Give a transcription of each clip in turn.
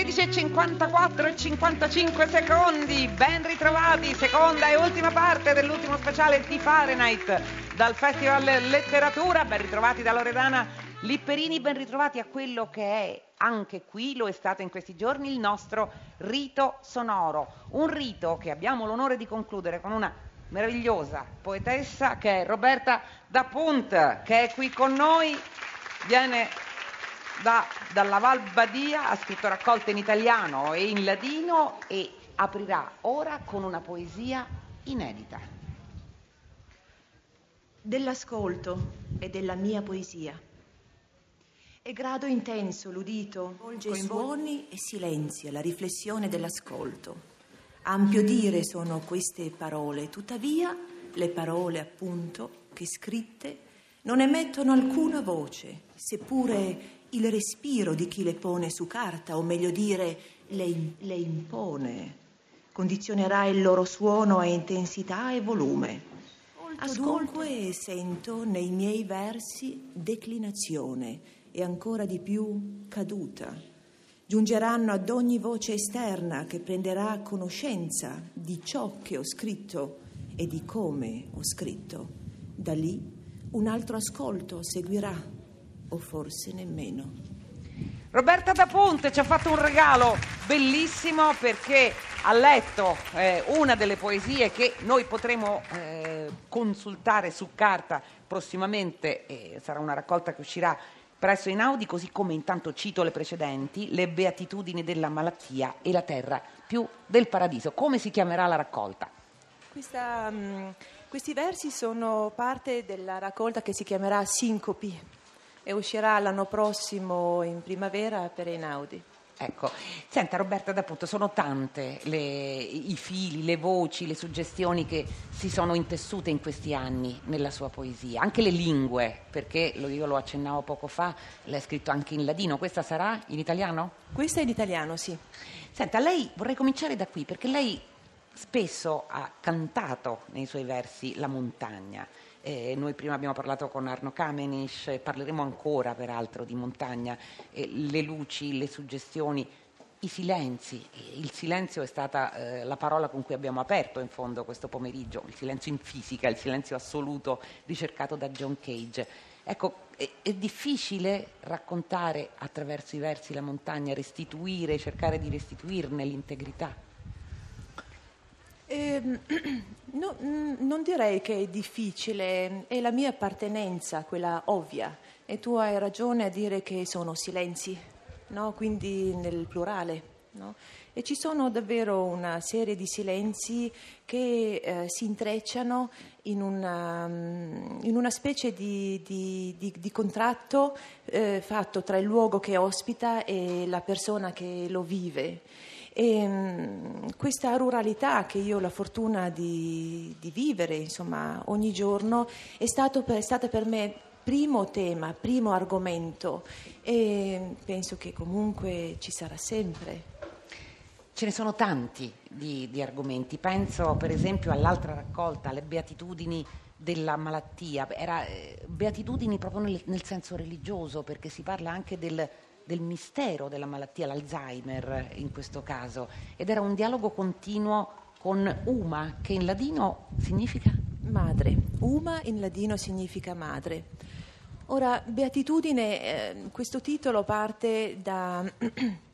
alle 16.54 e 55 secondi. Ben ritrovati, seconda e ultima parte dell'ultimo speciale di Fahrenheit dal Festival Letteratura. Ben ritrovati da Loredana Lipperini, ben ritrovati a quello che è anche qui, lo è stato in questi giorni, il nostro rito sonoro. Un rito che abbiamo l'onore di concludere con una meravigliosa poetessa che è Roberta da Punt, che è qui con noi, viene da, dalla Val Badia, ha scritto raccolte in italiano e in ladino e aprirà ora con una poesia inedita. Dell'ascolto e della mia poesia. È grado intenso l'udito, volge suoni e silenzi alla riflessione dell'ascolto. Ampio dire sono queste parole, tuttavia le parole appunto che scritte non emettono alcuna voce, seppure il respiro di chi le pone su carta, o meglio dire, le, le impone, condizionerà il loro suono a intensità e volume. Ascolto e sento nei miei versi declinazione e ancora di più caduta. Giungeranno ad ogni voce esterna che prenderà conoscenza di ciò che ho scritto e di come ho scritto. Da lì un altro ascolto seguirà o forse nemmeno. Roberta da Ponte ci ha fatto un regalo bellissimo perché ha letto eh, una delle poesie che noi potremo eh, consultare su carta prossimamente, eh, sarà una raccolta che uscirà presso Inaudi, così come intanto cito le precedenti, Le beatitudini della malattia e la terra più del paradiso. Come si chiamerà la raccolta? Questa, um, questi versi sono parte della raccolta che si chiamerà Sincopi e uscirà l'anno prossimo in primavera per Einaudi. Ecco, senta Roberta D'Appunto, sono tante le, i fili, le voci, le suggestioni che si sono intessute in questi anni nella sua poesia, anche le lingue, perché io lo accennavo poco fa, l'ha scritto anche in ladino, questa sarà in italiano? Questa è in italiano, sì. Senta, lei vorrei cominciare da qui, perché lei spesso ha cantato nei suoi versi la montagna. Eh, noi prima abbiamo parlato con Arno Kamenisch, parleremo ancora peraltro di montagna, eh, le luci, le suggestioni, i silenzi. Il silenzio è stata eh, la parola con cui abbiamo aperto in fondo questo pomeriggio, il silenzio in fisica, il silenzio assoluto ricercato da John Cage. Ecco, è, è difficile raccontare attraverso i versi la montagna, restituire, cercare di restituirne l'integrità. Eh, no, non direi che è difficile, è la mia appartenenza, quella ovvia. E tu hai ragione a dire che sono silenzi, no? quindi nel plurale. No? E ci sono davvero una serie di silenzi che eh, si intrecciano in una, in una specie di, di, di, di contratto eh, fatto tra il luogo che ospita e la persona che lo vive. E, mh, questa ruralità che io ho la fortuna di, di vivere insomma, ogni giorno è, per, è stata per me primo tema, primo argomento e penso che comunque ci sarà sempre. Ce ne sono tanti di, di, argomenti, penso per esempio all'altra raccolta, le beatitudini della malattia, era eh, beatitudini proprio nel, nel senso religioso perché si parla anche del, del mistero della malattia, l'Alzheimer in questo caso, ed era un dialogo continuo con Uma, che in ladino significa? Madre. Uma in ladino significa madre. Ora, beatitudine, eh, questo titolo parte da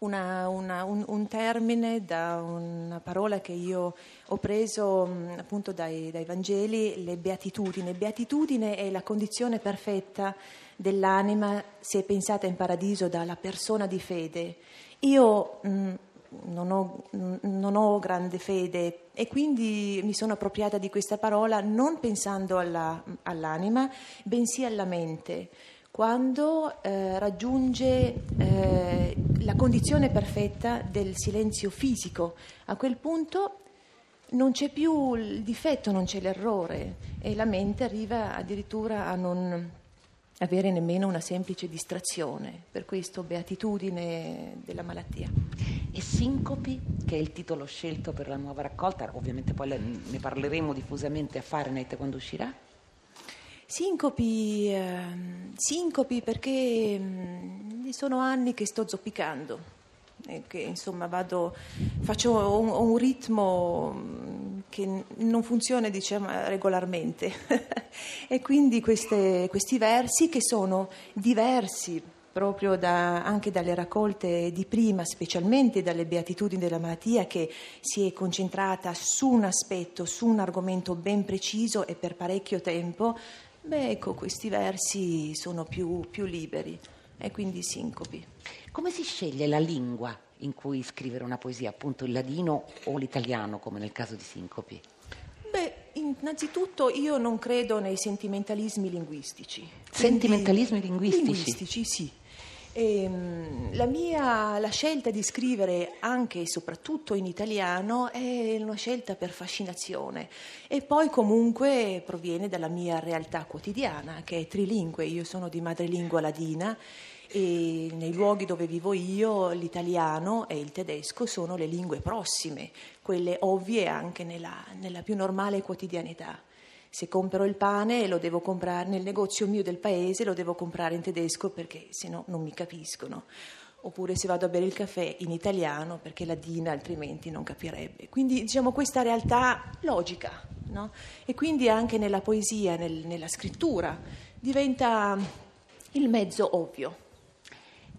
una, una, un, un, termine, da una parola che io ho preso mh, appunto dai, dai Vangeli, le beatitudini. Beatitudine è la condizione perfetta dell'anima se è pensata in paradiso dalla persona di fede. Io mh, non, ho, mh, non ho, grande fede e quindi mi sono appropriata di questa parola non pensando alla, all'anima, bensì alla mente. Quando eh, raggiunge eh, la condizione perfetta del silenzio fisico, a quel punto non c'è più il difetto, non c'è l'errore e la mente arriva addirittura a non avere nemmeno una semplice distrazione, per questo beatitudine della malattia. E Sincopi, che è il titolo scelto per la nuova raccolta, ovviamente poi ne parleremo diffusamente a Fahrenheit quando uscirà? Sincopi, eh, sincopi perché, sono anni che sto zoppicando. Che, insomma, vado, faccio un, un, ritmo mm, che non funziona diciamo, regolarmente e quindi queste, questi versi che sono diversi proprio da, anche dalle raccolte di prima, specialmente dalle beatitudini della malattia, che si è concentrata su un aspetto, su un argomento ben preciso e per parecchio tempo, beh, ecco, questi versi sono più, più liberi e quindi sincopi. Come si sceglie la lingua in cui scrivere una poesia, appunto il ladino o l'italiano, come nel caso di Sincopi? Beh, innanzitutto io non credo nei sentimentalismi linguistici. Sentimentalismi linguistici? Linguistici, sì. Ehm, la mia la scelta di scrivere anche e soprattutto in italiano è una scelta per fascinazione e poi comunque proviene dalla mia realtà quotidiana che è trilingue, io sono di madrelingua ladina e nei luoghi dove vivo io l'italiano e il tedesco sono le lingue prossime, quelle ovvie anche nella, nella più normale quotidianità. Se compro il pane lo devo comprare nel negozio mio del paese, lo devo comprare in tedesco perché se no non mi capiscono. Oppure se vado a bere il caffè in italiano perché la Dina altrimenti non capirebbe. Quindi diciamo questa realtà logica. No? E quindi anche nella poesia, nel, nella scrittura, diventa il mezzo ovvio.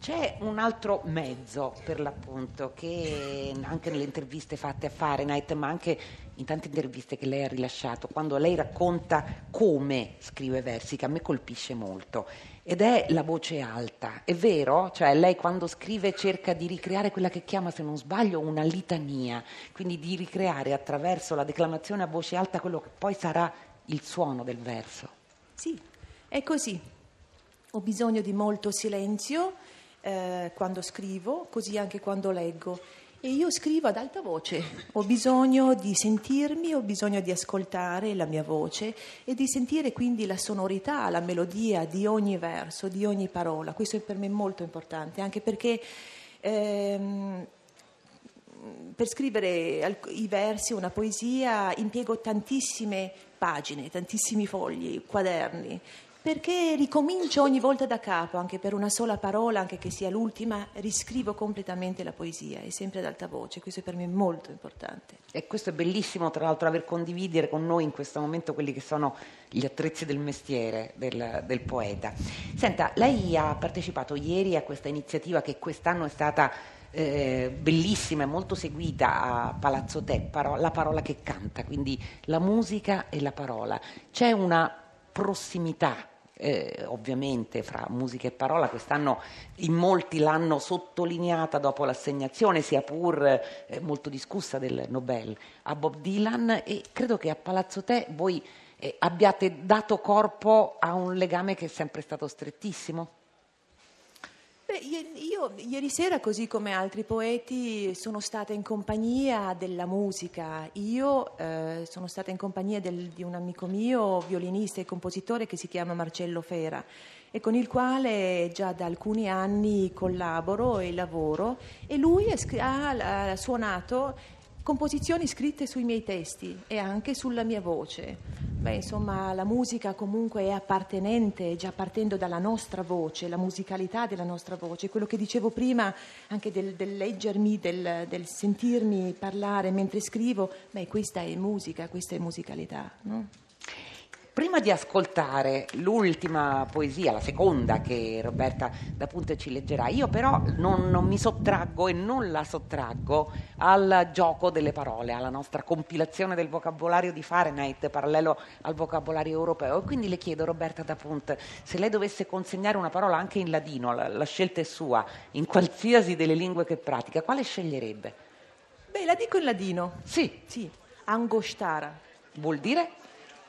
C'è un altro mezzo per l'appunto che anche nelle interviste fatte a Fahrenheit, ma anche in tante interviste che lei ha rilasciato, quando lei racconta come scrive versi, che a me colpisce molto, ed è la voce alta. È vero? Cioè lei quando scrive cerca di ricreare quella che chiama, se non sbaglio, una litania, quindi di ricreare attraverso la declamazione a voce alta quello che poi sarà il suono del verso. Sì, è così. Ho bisogno di molto silenzio eh, quando scrivo, così anche quando leggo. E io scrivo ad alta voce, ho bisogno di sentirmi, ho bisogno di ascoltare la mia voce e di sentire quindi la sonorità, la melodia di ogni verso, di ogni parola. Questo è per me molto importante, anche perché ehm, per scrivere i versi, una poesia, impiego tantissime pagine, tantissimi fogli, quaderni perché ricomincio ogni volta da capo, anche per una sola parola, anche che sia l'ultima, riscrivo completamente la poesia e sempre ad alta voce, questo è per me molto importante. E questo è bellissimo, tra l'altro, aver condividere con noi in questo momento quelli che sono gli attrezzi del mestiere del, del poeta. Senta, lei ha partecipato ieri a questa iniziativa che quest'anno è stata eh, bellissima e molto seguita a Palazzo Te, la parola che canta, quindi la musica e la parola. C'è una prossimità eh, ovviamente fra musica e parola, quest'anno in molti l'hanno sottolineata dopo l'assegnazione, sia pur eh, molto discussa del Nobel, a Bob Dylan e credo che a Palazzo Te voi eh, abbiate dato corpo a un legame che è sempre stato strettissimo. Beh, io ieri sera, così come altri poeti, sono stata in compagnia della musica. Io eh, sono stata in compagnia del, di un amico mio, violinista e compositore, che si chiama Marcello Fera e con il quale già da alcuni anni collaboro e lavoro e lui ha, ha suonato composizioni scritte sui miei testi e anche sulla mia voce. Beh, insomma, la musica comunque è appartenente, già partendo dalla nostra voce, la musicalità della nostra voce, quello che dicevo prima anche del, del leggermi, del, del, sentirmi parlare mentre scrivo, beh, questa è musica, questa è musicalità. No? Prima di ascoltare l'ultima poesia, la seconda che Roberta da Punte ci leggerà, io però non, non, mi sottraggo e non la sottraggo al gioco delle parole, alla nostra compilazione del vocabolario di Fahrenheit parallelo al vocabolario europeo. E quindi le chiedo, Roberta da Punte, se lei dovesse consegnare una parola anche in ladino, la, la scelta è sua, in qualsiasi delle lingue che pratica, quale sceglierebbe? Beh, la dico in ladino. Sì. Sì, angostara. Vuol dire?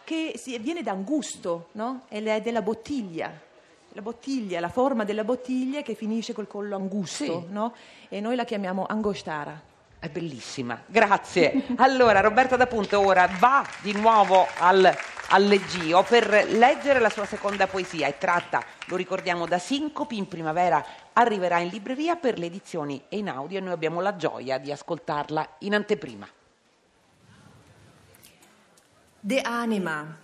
Che viene da angusto, no? È della bottiglia. La bottiglia, la forma della bottiglia che finisce col collo angusto, sì. no? E noi la chiamiamo angostara. È bellissima, grazie. Allora, Roberta D'Apunto ora va di nuovo al, al Leggio per leggere la sua seconda poesia. È tratta, lo ricordiamo, da Sincopi. In primavera arriverà in libreria per le edizioni e in audio e noi abbiamo la gioia di ascoltarla in anteprima. De anima.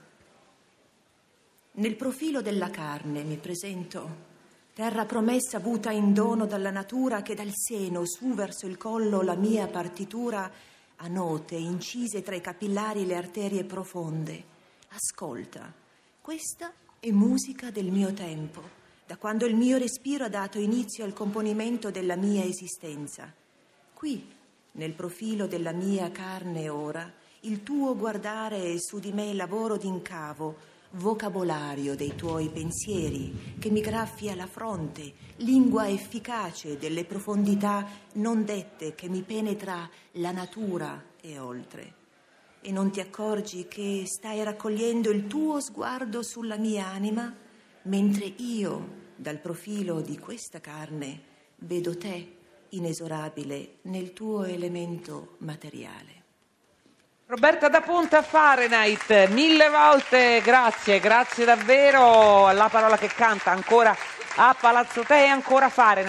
Nel profilo della carne mi presento terra promessa avuta in dono dalla natura che dal seno su verso il collo la mia partitura a note incise tra i capillari le arterie profonde. Ascolta, questa è musica del mio tempo, da quando il mio respiro ha dato inizio al componimento della mia esistenza. Qui, nel profilo della mia carne ora, il tuo guardare su di me lavoro d'incavo, vocabolario dei tuoi pensieri che mi graffia la fronte, lingua efficace delle profondità non dette che mi penetra la natura e oltre. E non ti accorgi che stai raccogliendo il tuo sguardo sulla mia anima, mentre io, dal profilo di questa carne, vedo te inesorabile nel tuo elemento materiale. Roberta da Punta Fahrenheit, mille volte grazie, grazie davvero. La parola che canta ancora a Palazzo Te e ancora Fahrenheit.